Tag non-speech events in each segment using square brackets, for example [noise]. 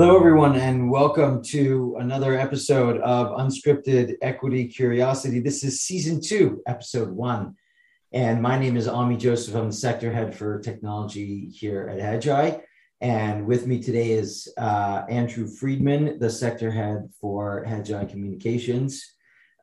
Hello, everyone, and welcome to another episode of Unscripted Equity Curiosity. This is season two, episode one. And my name is Ami Joseph. I'm the sector head for technology here at Hedgeye. And with me today is uh, Andrew Friedman, the sector head for Hedgeye Communications.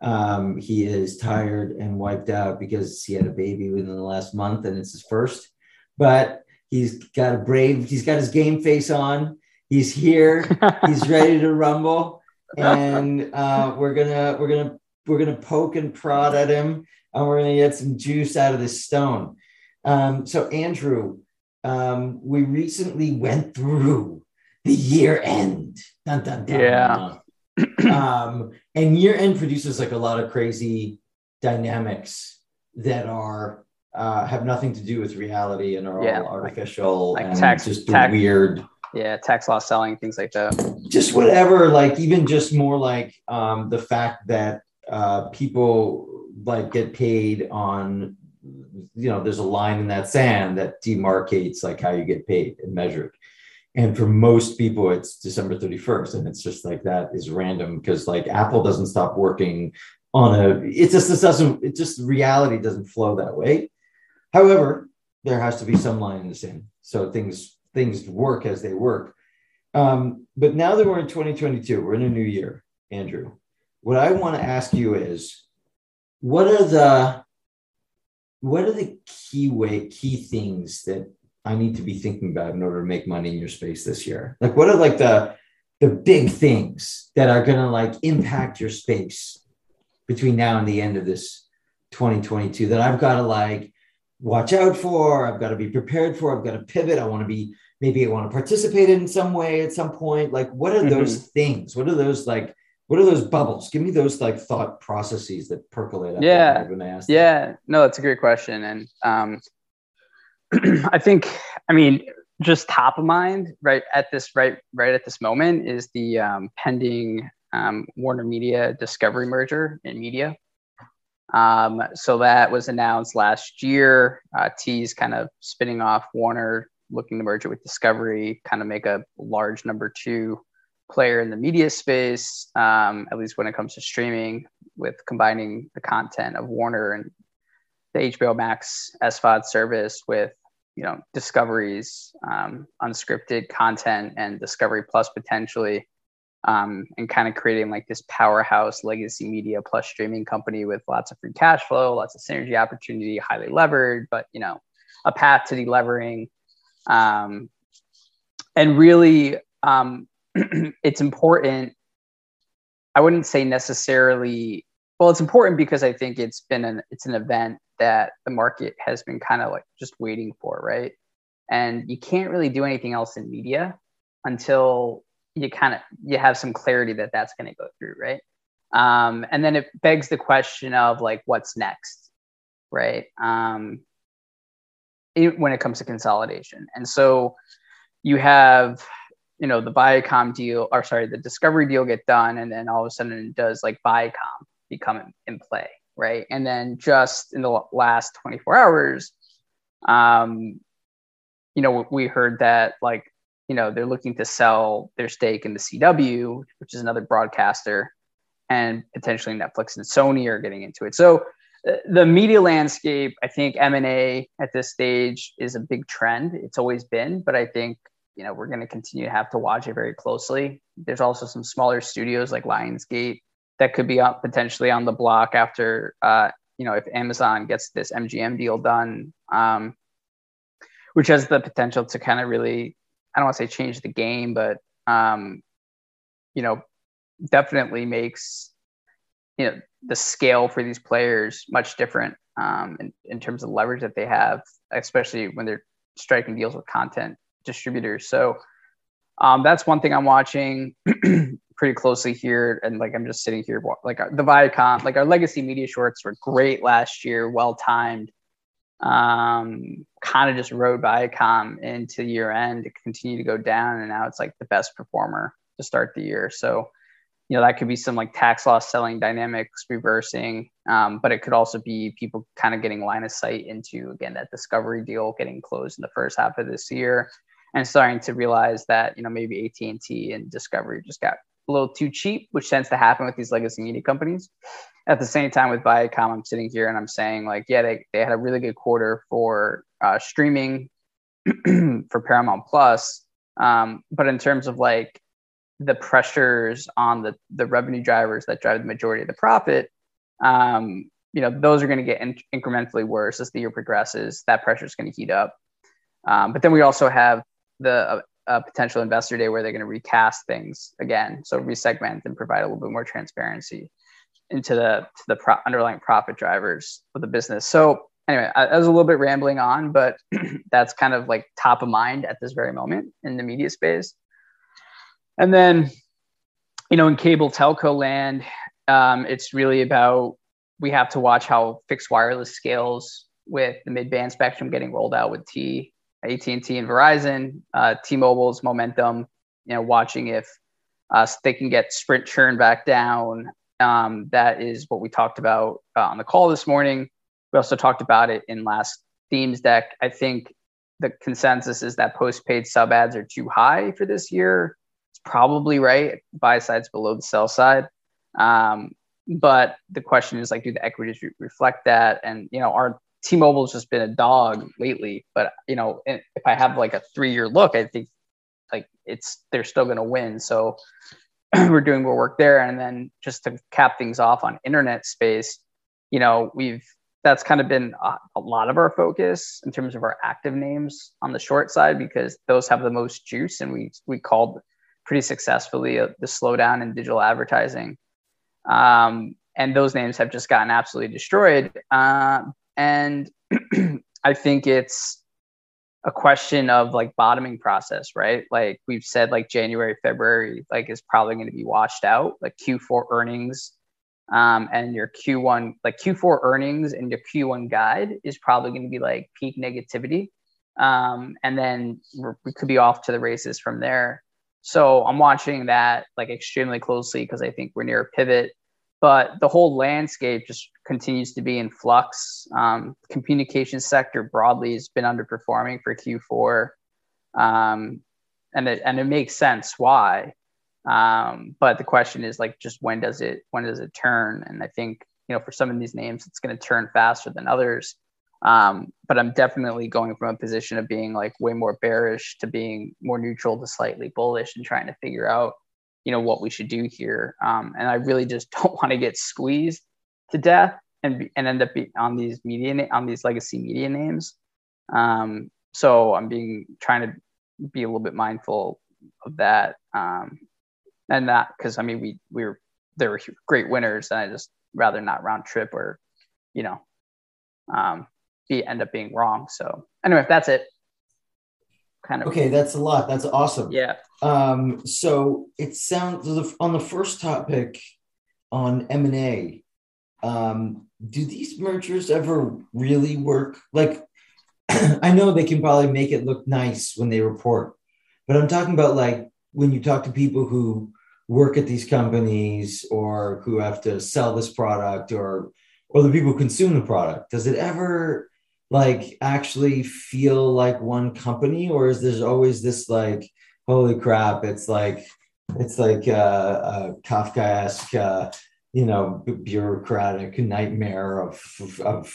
Um, he is tired and wiped out because he had a baby within the last month and it's his first. But he's got a brave, he's got his game face on He's here. [laughs] He's ready to rumble, and uh, we're gonna we're gonna we're gonna poke and prod at him, and we're gonna get some juice out of this stone. Um, so, Andrew, um, we recently went through the year end. Dun, dun, dun. Yeah. [clears throat] um, and year end produces like a lot of crazy dynamics that are uh, have nothing to do with reality and are yeah, all artificial like, and tax, just tax, weird yeah tax loss selling things like that. Just whatever like even just more like um, the fact that uh, people like get paid on you know there's a line in that sand that demarcates like how you get paid and measured. And for most people it's december 31st and it's just like that is random because like apple doesn't stop working on a it just this doesn't it just reality doesn't flow that way. However there has to be some line in the sand so things things work as they work. Um, but now that we're in 2022, we're in a new year, Andrew. What I want to ask you is, what are the what are the key way key things that I need to be thinking about in order to make money in your space this year? Like, what are like the the big things that are going to like impact your space between now and the end of this 2022 that I've got to like watch out for? I've got to be prepared for. I've got to pivot. I want to be maybe I want to participate in some way at some point. Like, what are those mm-hmm. things? What are those like? What are those bubbles? Give me those like thought processes that percolate. Yeah, yeah. No, that's a great question, and um, [clears throat] I think, I mean, just top of mind right at this right right at this moment is the um, pending um, Warner Media Discovery merger in media. Um, so that was announced last year. Uh, T's kind of spinning off Warner looking to merge it with Discovery, kind of make a large number two player in the media space, um, at least when it comes to streaming, with combining the content of Warner and the HBO Max SVOD service with you know Discovery's um, unscripted content and Discovery Plus potentially, um, and kind of creating like this powerhouse legacy media plus streaming company with lots of free cash flow, lots of synergy opportunity, highly levered, but you know a path to delevering um, and really, um, [clears throat] it's important. I wouldn't say necessarily. Well, it's important because I think it's been an it's an event that the market has been kind of like just waiting for, right? And you can't really do anything else in media until you kind of you have some clarity that that's going to go through, right? Um, and then it begs the question of like what's next, right? Um, when it comes to consolidation. And so you have, you know, the Viacom deal, or sorry, the Discovery deal get done, and then all of a sudden it does like Viacom become in, in play, right? And then just in the last 24 hours, um, you know, we heard that like, you know, they're looking to sell their stake in the CW, which is another broadcaster, and potentially Netflix and Sony are getting into it. So the media landscape, I think M and A at this stage is a big trend. It's always been, but I think you know we're going to continue to have to watch it very closely. There's also some smaller studios like Lionsgate that could be up potentially on the block after uh, you know if Amazon gets this MGM deal done, um, which has the potential to kind of really I don't want to say change the game, but um, you know definitely makes you know the scale for these players much different um, in, in terms of leverage that they have, especially when they're striking deals with content distributors. So um, that's one thing I'm watching [clears throat] pretty closely here. And like I'm just sitting here, like the Viacom, like our legacy media shorts were great last year, well timed. Um, kind of just rode Viacom into year end to continue to go down, and now it's like the best performer to start the year. So you know that could be some like tax loss selling dynamics reversing um, but it could also be people kind of getting line of sight into again that discovery deal getting closed in the first half of this year and starting to realize that you know maybe AT&T and Discovery just got a little too cheap, which tends to happen with these legacy media companies. At the same time, with Viacom, I'm sitting here and I'm saying like, yeah, they, they had a really good quarter for uh, streaming [clears throat] for Paramount Plus, um, but in terms of like the pressures on the the revenue drivers that drive the majority of the profit, um, you know, those are going to get in- incrementally worse as the year progresses. That pressure is going to heat up. Um, but then we also have the uh, uh, potential investor day where they're going to recast things again, so resegment and provide a little bit more transparency into the the pro- underlying profit drivers of the business. So anyway, I, I was a little bit rambling on, but [clears throat] that's kind of like top of mind at this very moment in the media space. And then, you know, in cable telco land, um, it's really about we have to watch how fixed wireless scales with the mid-band spectrum getting rolled out with T, AT&T, and Verizon. Uh, T-Mobile's momentum, you know, watching if uh, they can get Sprint churn back down. Um, that is what we talked about uh, on the call this morning. We also talked about it in last themes deck. I think the consensus is that postpaid sub ads are too high for this year probably right. Buy side's below the sell side. Um, but the question is like, do the equities re- reflect that? And you know, our T-Mobile's just been a dog lately. But you know, if I have like a three-year look, I think like it's they're still going to win. So [clears throat] we're doing more work there. And then just to cap things off on internet space, you know, we've that's kind of been a, a, lot of our focus in terms of our active names on the short side because those have the most juice and we we called pretty successfully uh, the slowdown in digital advertising. Um, and those names have just gotten absolutely destroyed. Uh, and [clears throat] I think it's a question of like bottoming process, right? Like we've said, like January, February, like is probably going to be washed out, like Q4 earnings. Um, and your Q1, like Q4 earnings and your Q1 guide is probably going to be like peak negativity. Um, and then we could be off to the races from there. So I'm watching that like extremely closely because I think we're near a pivot. But the whole landscape just continues to be in flux. Um, communication sector broadly has been underperforming for Q4, um, and it and it makes sense why. Um, but the question is like, just when does it when does it turn? And I think you know for some of these names, it's going to turn faster than others. Um, but I'm definitely going from a position of being like way more bearish to being more neutral to slightly bullish and trying to figure out, you know, what we should do here. Um, and I really just [laughs] don't want to get squeezed to death and and end up on these media on these legacy media names. Um, so I'm being trying to be a little bit mindful of that. Um, and that because I mean we we were there were great winners, and I just rather not round trip or, you know, um, be end up being wrong. So anyway, if that's it. Kind of okay. That's a lot. That's awesome. Yeah. Um, so it sounds on the first topic on M and A. Um, do these mergers ever really work? Like, [clears throat] I know they can probably make it look nice when they report, but I'm talking about like when you talk to people who work at these companies or who have to sell this product or or the people who consume the product does it ever like actually feel like one company or is there always this like holy crap it's like it's like a, a kafkaesque uh, you know bureaucratic nightmare of of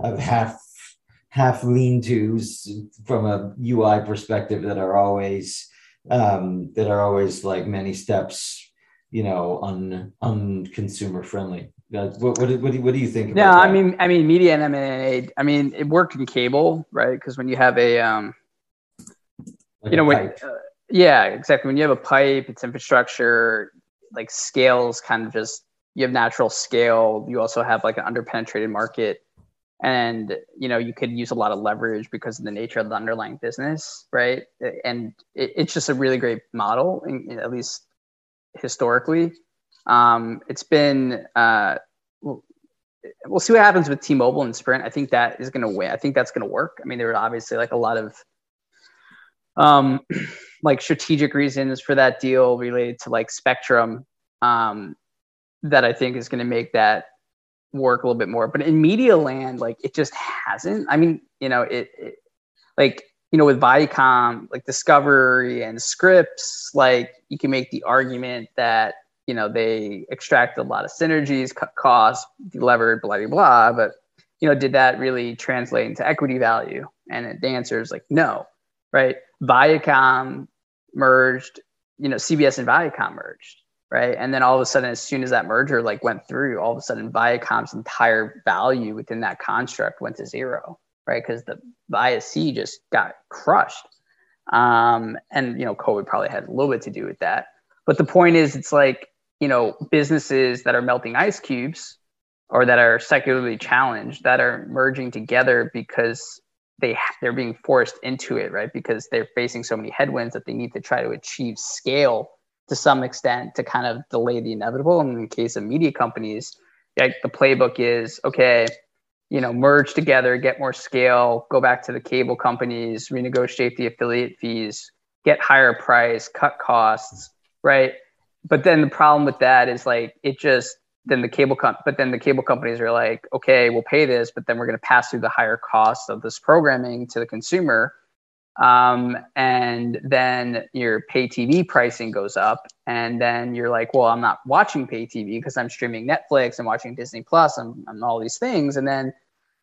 of half half lean tos from a ui perspective that are always um that are always like many steps you know un un consumer friendly what, what, what, do, what do you think? yeah, I mean, I mean, media and M&A. I mean, it worked in cable, right? Because when you have a, um, like you know, when, uh, yeah, exactly. When you have a pipe, it's infrastructure, like scales, kind of just you have natural scale. You also have like an underpenetrated market, and you know you could use a lot of leverage because of the nature of the underlying business, right? And it, it's just a really great model, in, at least historically. Um, it's been uh, we'll, we'll see what happens with T-Mobile and Sprint. I think that is going to win. I think that's going to work. I mean, there are obviously like a lot of um, [clears throat] like strategic reasons for that deal related to like Spectrum um, that I think is going to make that work a little bit more. But in media land, like it just hasn't. I mean, you know, it, it like you know, with Viacom, like Discovery and Scripps, like you can make the argument that you know they extracted a lot of synergies, cut costs, delevered, blah blah blah. But you know, did that really translate into equity value? And the answer is like no, right? Viacom merged, you know, CBS and Viacom merged, right? And then all of a sudden, as soon as that merger like went through, all of a sudden Viacom's entire value within that construct went to zero, right? Because the, ISC just got crushed. Um, and you know, COVID probably had a little bit to do with that. But the point is, it's like you know, businesses that are melting ice cubes or that are secularly challenged that are merging together because they they're being forced into it, right? Because they're facing so many headwinds that they need to try to achieve scale to some extent to kind of delay the inevitable. And in the case of media companies, like the playbook is okay, you know, merge together, get more scale, go back to the cable companies, renegotiate the affiliate fees, get higher price, cut costs, right? But then the problem with that is like it just then the cable com- but then the cable companies are like, okay, we'll pay this, but then we're going to pass through the higher costs of this programming to the consumer. Um, and then your pay TV pricing goes up, and then you're like, well, I'm not watching pay TV because I'm streaming Netflix and watching Disney Plus and, and all these things, and then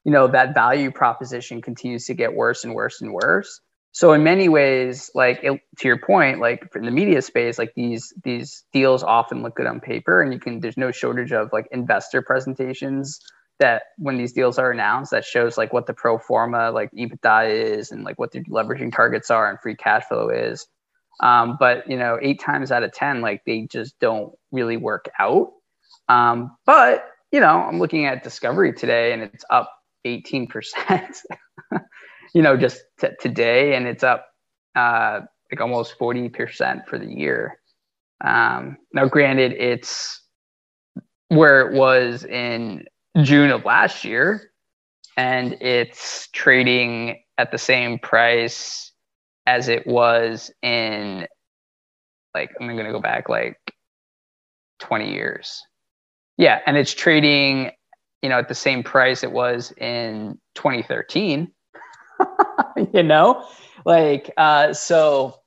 you know that value proposition continues to get worse and worse and worse so in many ways like it, to your point like in the media space like these these deals often look good on paper and you can there's no shortage of like investor presentations that when these deals are announced that shows like what the pro forma like ebitda is and like what the leveraging targets are and free cash flow is. Um, but you know eight times out of ten like they just don't really work out. Um, but you know i'm looking at discovery today and it's up 18% [laughs] you know, just t- today, and it's up uh, like almost 40% for the year. Um, now, granted, it's where it was in June of last year, and it's trading at the same price as it was in, like, I'm going to go back like 20 years. Yeah, and it's trading, you know, at the same price it was in 2013 [laughs] you know, like uh, so.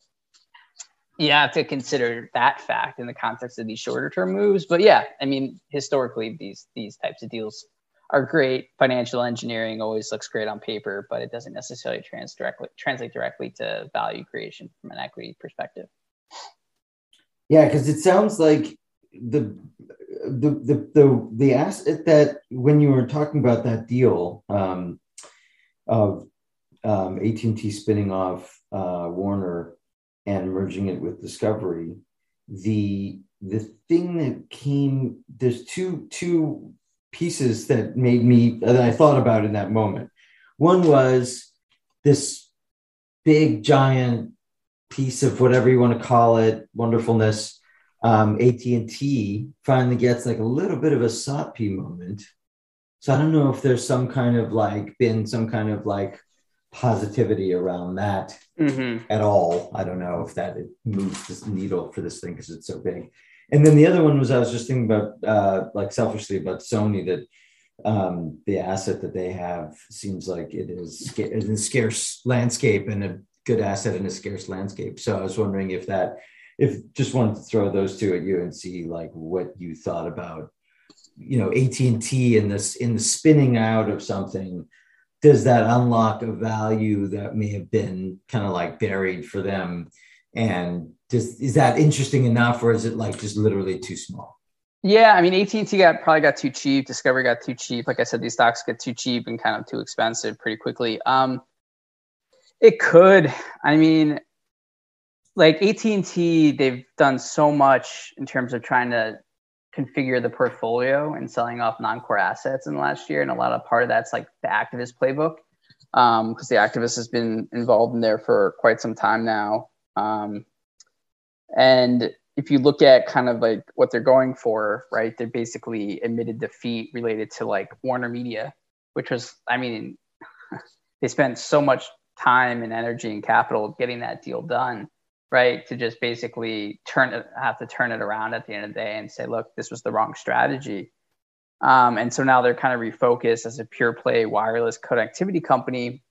You have to consider that fact in the context of these shorter term moves. But yeah, I mean, historically, these these types of deals are great. Financial engineering always looks great on paper, but it doesn't necessarily trans directly, translate directly to value creation from an equity perspective. Yeah, because it sounds like the the the the the asset that when you were talking about that deal um, of um, AT&T spinning off uh, Warner and merging it with Discovery, the the thing that came there's two two pieces that made me that I thought about in that moment. One was this big giant piece of whatever you want to call it, wonderfulness. Um, AT&T finally gets like a little bit of a SOTP moment. So I don't know if there's some kind of like been some kind of like positivity around that mm-hmm. at all. I don't know if that moves this needle for this thing because it's so big. And then the other one was I was just thinking about, uh, like selfishly about Sony that um, the asset that they have seems like it is in a scarce landscape and a good asset in a scarce landscape. So I was wondering if that, if just wanted to throw those two at you and see like what you thought about, you know, AT and T in this in the spinning out of something does that unlock a value that may have been kind of like buried for them? And just is that interesting enough or is it like just literally too small? Yeah i mean at&t got probably got too cheap discovery got too cheap. Like i said these stocks get too cheap and kind of too expensive pretty quickly. Um it could i mean like at&t they've done so much in terms of trying to configure the portfolio and selling off non-core assets in the last year and a lot of part of that's like the activist playbook because um, the activist has been involved in there for quite some time now. Um, and if you look at kind of like what they're going for right they basically admitted defeat related to like warner media which was i mean [laughs] they spent so much time and energy and capital getting that deal done right? To just basically turn it, have to turn it around at the end of the day and say, look, this was the wrong strategy. Um, and so now they're kind of refocused as a pure play wireless connectivity company.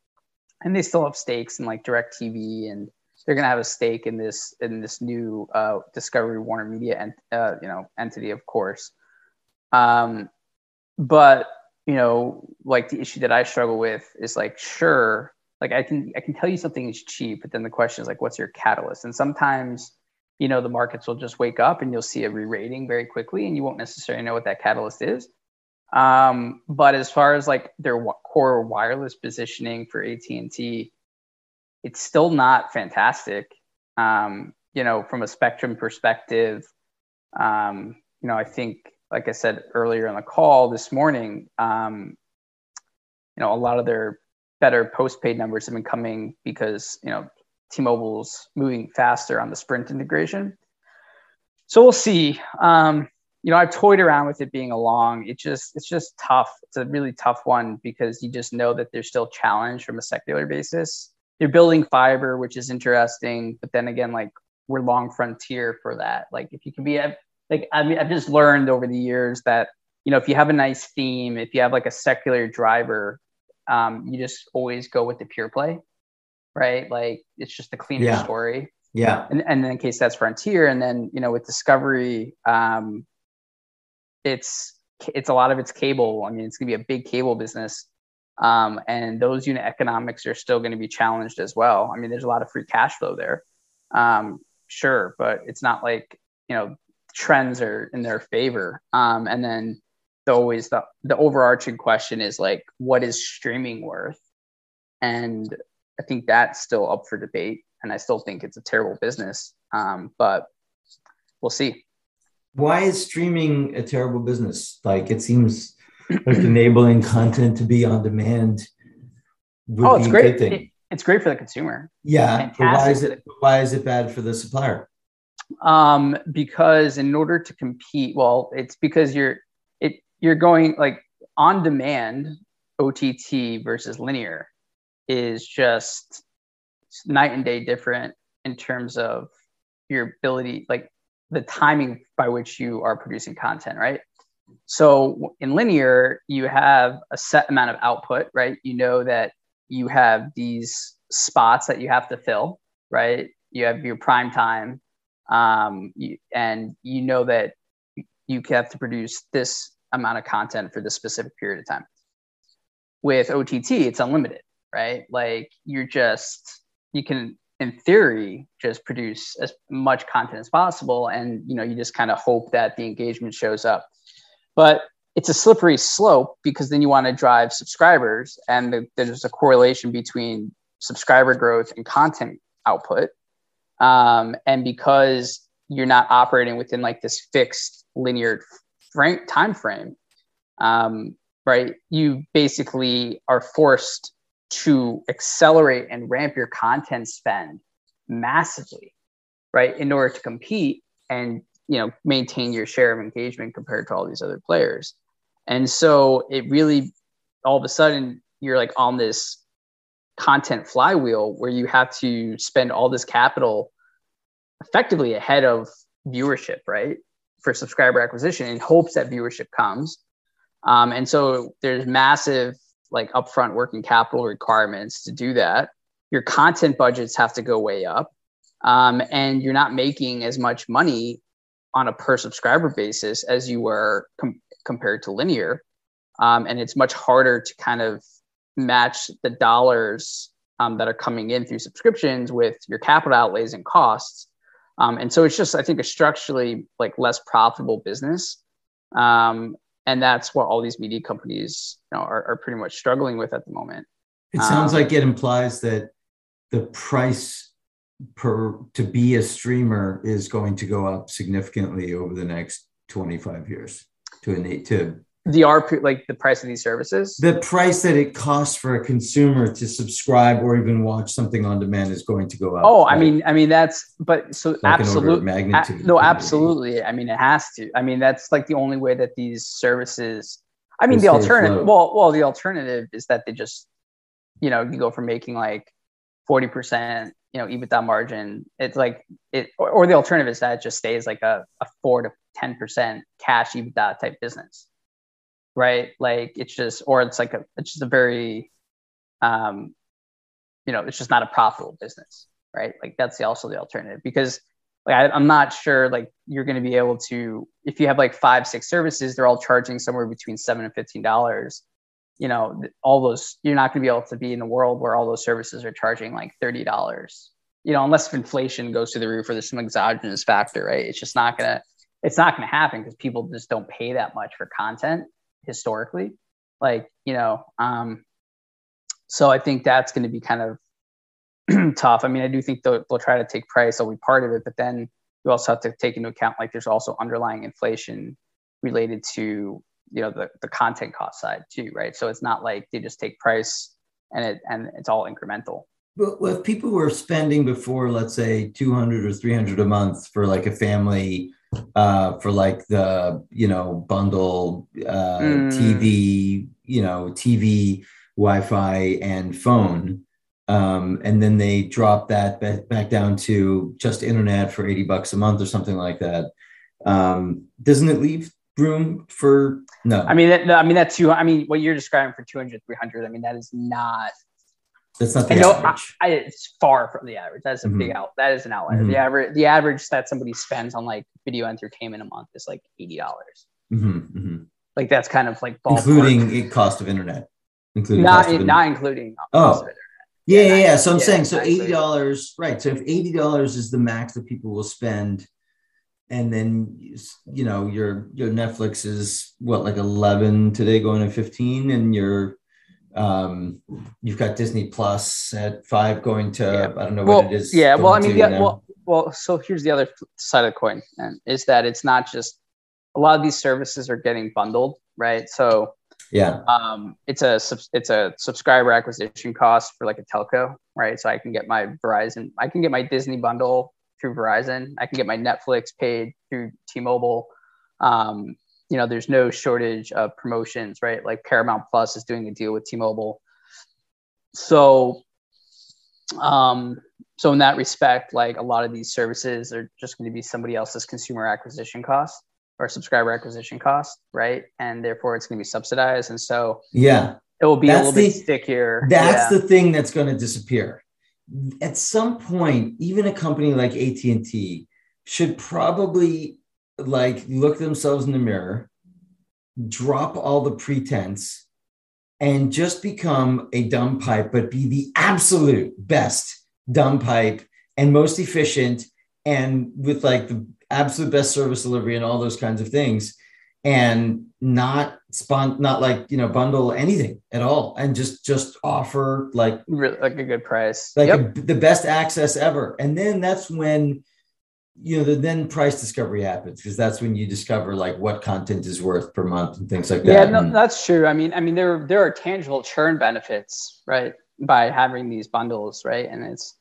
and they still have stakes in like DirecTV, and they're gonna have a stake in this in this new uh, Discovery Warner Media and uh, you know entity, of course. Um, but you know, like the issue that I struggle with is like, sure, like I can I can tell you something is cheap, but then the question is like, what's your catalyst? And sometimes, you know, the markets will just wake up and you'll see a re-rating very quickly, and you won't necessarily know what that catalyst is. Um, but as far as like their core wireless positioning for AT and T, it's still not fantastic. Um, you know, from a spectrum perspective, um, you know, I think like I said earlier on the call this morning, um, you know, a lot of their better postpaid numbers have been coming because you know T-Mobile's moving faster on the Sprint integration. So we'll see. Um, you know, I've toyed around with it being a long. It just it's just tough. It's a really tough one because you just know that there's still challenge from a secular basis. They're building fiber, which is interesting, but then again, like we're long frontier for that. Like if you can be like I mean, I've just learned over the years that you know if you have a nice theme, if you have like a secular driver, um, you just always go with the pure play, right? Like it's just the cleaner Yeah. story. Yeah. And and then in case that's Frontier, and then you know with Discovery, um, it's it's a lot of it's cable. I mean, it's gonna be a big cable business. Um, and those unit economics are still going to be challenged as well. I mean, there's a lot of free cash flow there, um, sure, but it's not like you know trends are in their favor. Um, and then the always the, the overarching question is like, what is streaming worth? And I think that's still up for debate. And I still think it's a terrible business. Um, but we'll see. Why is streaming a terrible business? Like it seems like [clears throat] enabling content to be on demand would Oh, it's be a great. good thing. It- it's great for the consumer. yeah. But why is it why is it bad for the supplier? um, because in order to compete, well, it's because you're you're going like on demand OTT versus linear is just night and day different in terms of your ability, like the timing by which you are producing content, right? So in linear, you have a set amount of output, right? You know that you have these spots that you have to fill, right? You have your prime time, um, you, and you know that you have to produce this amount of content for this specific period of time. With OTT, it's unlimited, right? Like you're just you can, in theory, just produce as much content as possible, and you know you just kind of hope that the engagement shows up. But it's a slippery slope because then you want to drive subscribers, and the, there's a correlation between subscriber growth and content output um, and because you're not operating within like this fixed linear frame, time frame um, right? You basically are forced to accelerate and ramp your content spend massively right? In order to compete and you know maintain your share of engagement compared to all these other players. And so it really all of a sudden you're like on this content flywheel where you have to spend all this capital effectively ahead of viewership, right? For subscriber acquisition in hopes that viewership comes. Um, and so there's massive like upfront working capital requirements to do that. Your content budgets have to go way up. Um, and you're not making as much money on a per subscriber basis as you were com- compared to linear. Um, and it's much harder to kind of match the dollars um, that are coming in through subscriptions with your capital outlays and costs. Um, and so it's just, I think, a structurally like less profitable business. Um, and that's what all these media companies you know, are, are pretty much struggling with at the moment. It sounds Um, like it implies that the price per to be a streamer is going to go up significantly over the next 25 years to innate to The ARPU, like the price of these services. the price that it costs for a consumer to subscribe or even watch something on demand is going to go up. Oh, I mean, I mean that's, but so like an order of absolutely, magnitude. no, absolutely. I mean, it has to. I mean, that's like the only way that these services. I mean, the alternative. afloat. Well, well, the alternative is that they just, you know, you go from making like forty percent, you know, EBITDA margin. It's like it, or, or the alternative is that it just stays like a, a four to ten percent cash EBITDA type business, right? Like it's just, or it's like a, it's just a very, um, you know it's just not a profitable business right? Like that's the, also the alternative because like I, i'm not sure like you're going to be able to if you have like five six services they're all charging somewhere between seven and fifteen dollars you know all those you're not going to be able to be in a world where all those services are charging like $30 you know unless inflation goes to the roof or there's some exogenous factor right? It's just not going to it's not going to happen because people just don't pay that much for content historically like you know um so i think that's going to be kind of [clears throat] tough. I mean i do think they'll, they'll try to take price they'll be part of it but then you also have to take into account like there's also underlying inflation related to you know the, the content cost side too right? So it's not like they just take price and it and it's all incremental. But if people were spending before let's say 200 or 300 a month for like a family uh, for like the you know bundle uh, mm. tv you know tv wi-fi and phone. Um, and then they drop that back down to just internet for 80 bucks a month or something like that. Um, doesn't it leave room for no. I mean that, i mean that's you i mean what you're describing for 200 300 i mean that is not that's not the average. I, I, it's far from the average. That's a mm-hmm. big out. That is an outlier. Mm-hmm. The average, the average that somebody spends on like video entertainment a month is like eighty dollars. Mm-hmm. mm-hmm. Like that's kind of like ballpark. including cost of internet, including not in, not including. Oh, yeah, yeah, yeah. So I'm yeah, saying so eighty dollars, right? So if eighty dollars is the max that people will spend and then you know your your Netflix is what like 11 today going to 15 and your um you've got Disney Plus at 5 going to yeah. I don't know well, what it is yeah well I mean yeah, well well so here's the other side of the coin and is that it's not just a lot of these services are getting bundled right so yeah um it's a it's a subscriber acquisition cost for like a telco right so I can get my Verizon I can get my Disney bundle through Verizon. I can get my Netflix paid through T-Mobile. Um, you know, there's no shortage of promotions, right? Like Paramount Plus is doing a deal with T-Mobile. So, um, so in that respect, like a lot of these services are just going to be somebody else's consumer acquisition cost or subscriber acquisition cost, right? And therefore, it's going to be subsidized. And so, yeah, it will be that's a little the, bit stickier. That's yeah. the thing that's going to disappear at some point, even a company like AT&T should probably like look themselves in the mirror, drop all the pretense, and just become a dumb pipe, but be the absolute best dumb pipe and most efficient and with like the absolute best service delivery and all those kinds of things. And not spon not like you know bundle anything at all and just just offer like really, like a good price. Like yep. a, the best access ever. And then that's when you know the then price discovery happens because that's when you discover like what content is worth per month and things like that yeah no, that's true i mean i mean there there are tangible churn benefits right by having these bundles right and it's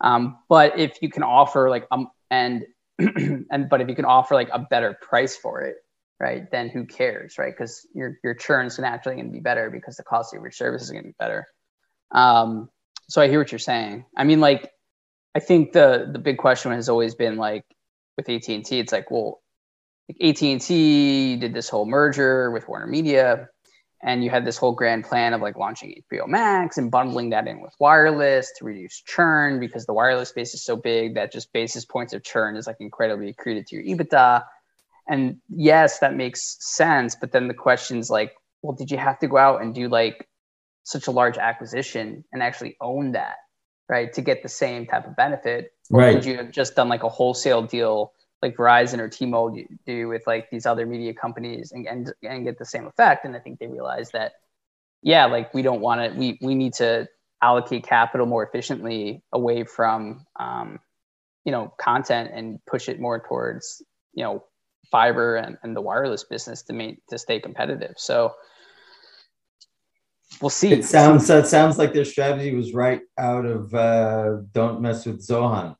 um but if you can offer like um and [clears throat] and but if you can offer like a better price for it right, then who cares, right? Because your your churn is naturally going to be better because the cost of your service is going to be better. Um, so I hear what you're saying. I mean, like, I think the the big question has always been like with AT and T, it's like, well, AT and T did this whole merger with Warner Media, and you had this whole grand plan of like launching HBO Max and bundling that in with wireless to reduce churn because the wireless space is so big that just basis points of churn is like incredibly accretive to your EBITDA. And yes, that makes sense. But then the question is like, well, did you have to go out and do like such a large acquisition and actually own that, right, to get the same type of benefit? Or right. could you have just done like a wholesale deal like Verizon or T-Mobile do with like these other media companies and, and, and get the same effect? And I think they realized that, yeah, like we don't want to, we, we need to allocate capital more efficiently away from, um, you know, content and push it more towards, you know, fiber and, and the wireless business to make, to stay competitive. So we'll see. It sounds it sounds like their strategy was right out of uh, "Don't mess with Zohan."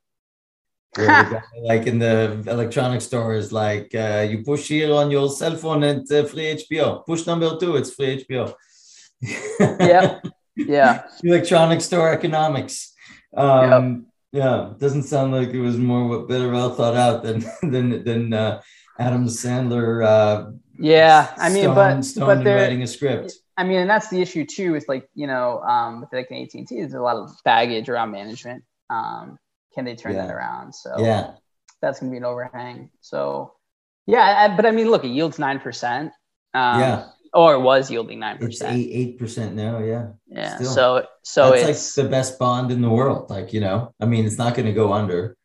[laughs] like in the electronic stores, like uh, you push here on your cell phone and uh, free HBO. Push number two, it's free HBO. [laughs] yeah, yeah. [laughs] Electronic store economics. Um, yep. Yeah, doesn't sound like it was more what better well thought out than than than uh, Adam Sandler. Uh, yeah, I mean, Stone, but Stone but writing a script. I mean, and that's the issue too. Is like you know, um, with like an AT and T, there's a lot of baggage around management. Um, can they turn Yeah. that around? So Yeah. that's going to be an overhang. So yeah, I, but I mean, look, it yields nine percent. Um, Yeah. Or it was yielding nine percent. eight eight percent now. Yeah. Yeah. still. So so That's it's like the best bond in the world. Like, you know, I mean, it's not going to go under.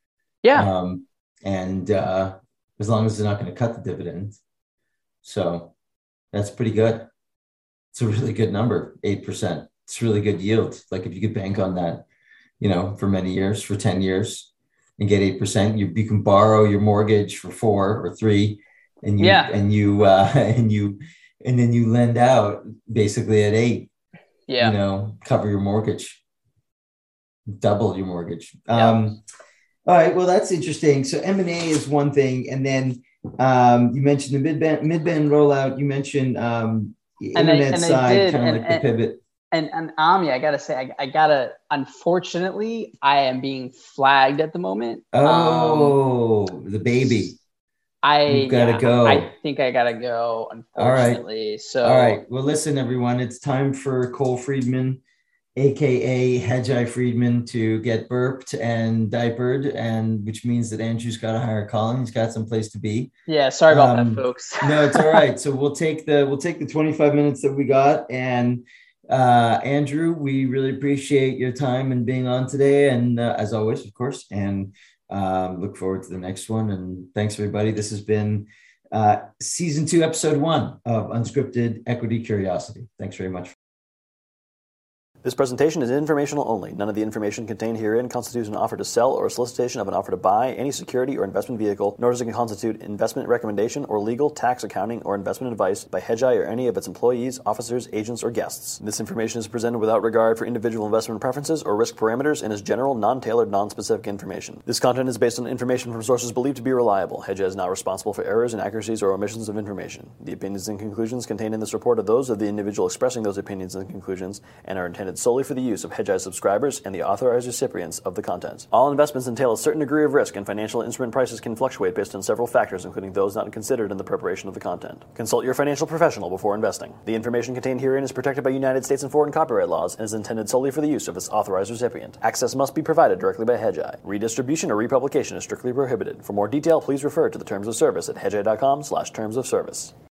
yeah. Um, and uh, as long as they're not going to cut the dividend. So that's pretty good. It's a really good number, 8%. It's really good yield. Like if you could bank on that, you know, for many years, for 10 years and get 8%, you, you can borrow your mortgage for four or three and you, Yeah. and you, uh, [laughs] and you, and then you lend out basically at eight, yeah. you know, cover your mortgage, double your mortgage. Yeah. Um, all right, well, that's interesting. So M and A is one thing, and then um, you mentioned the mid band mid band rollout. You mentioned um, And internet and I side, did, kind of and- like the and- pivot. And and Ami, I gotta say, I, I gotta. Unfortunately, I am being flagged at the moment. Um, Oh, the baby. I You've gotta yeah, go. I think I gotta go. All right. Unfortunately, so All right. Well, listen, everyone. It's time for Cole Friedman, aka Hedgeye Friedman, to get burped and diapered, and which means that Andrew's got to hire Colin. He's got some place to be. Yeah, sorry about Um, that, folks. [laughs] no, it's all right. So we'll take the we'll take the 25 minutes that we got. And uh, Andrew, we really appreciate your time and being on today. And uh, as always, of course, and um, look forward to the next one. And thanks everybody. This has been uh, season two, episode one of Unscripted Equity Curiosity. Thanks very much. This presentation is informational only. None of the information contained herein constitutes an offer to sell or a solicitation of an offer to buy any security or investment vehicle, nor does it constitute investment recommendation or legal, tax, accounting, or investment advice by Hedgeye or any of its employees, officers, agents, or guests. This information is presented without regard for individual investment preferences or risk parameters and is general, non-tailored, non-specific information. This content is based on information from sources believed to be reliable. Hedgeye is not responsible for errors, inaccuracies, or omissions of information. The opinions and conclusions contained in this report are those of the individual expressing those opinions and conclusions and are intended solely for the use of Hedgeye subscribers and the authorized recipients of the content. All investments entail a certain degree of risk, and financial instrument prices can fluctuate based on several factors, including those not considered in the preparation of the content. Consult your financial professional before investing. The information contained herein is protected by United States and foreign copyright laws and is intended solely for the use of its authorized recipient. Access must be provided directly by Hedgeye. Redistribution or republication is strictly prohibited. For more detail, please refer to the terms of service at hedgeye.com slash terms of service.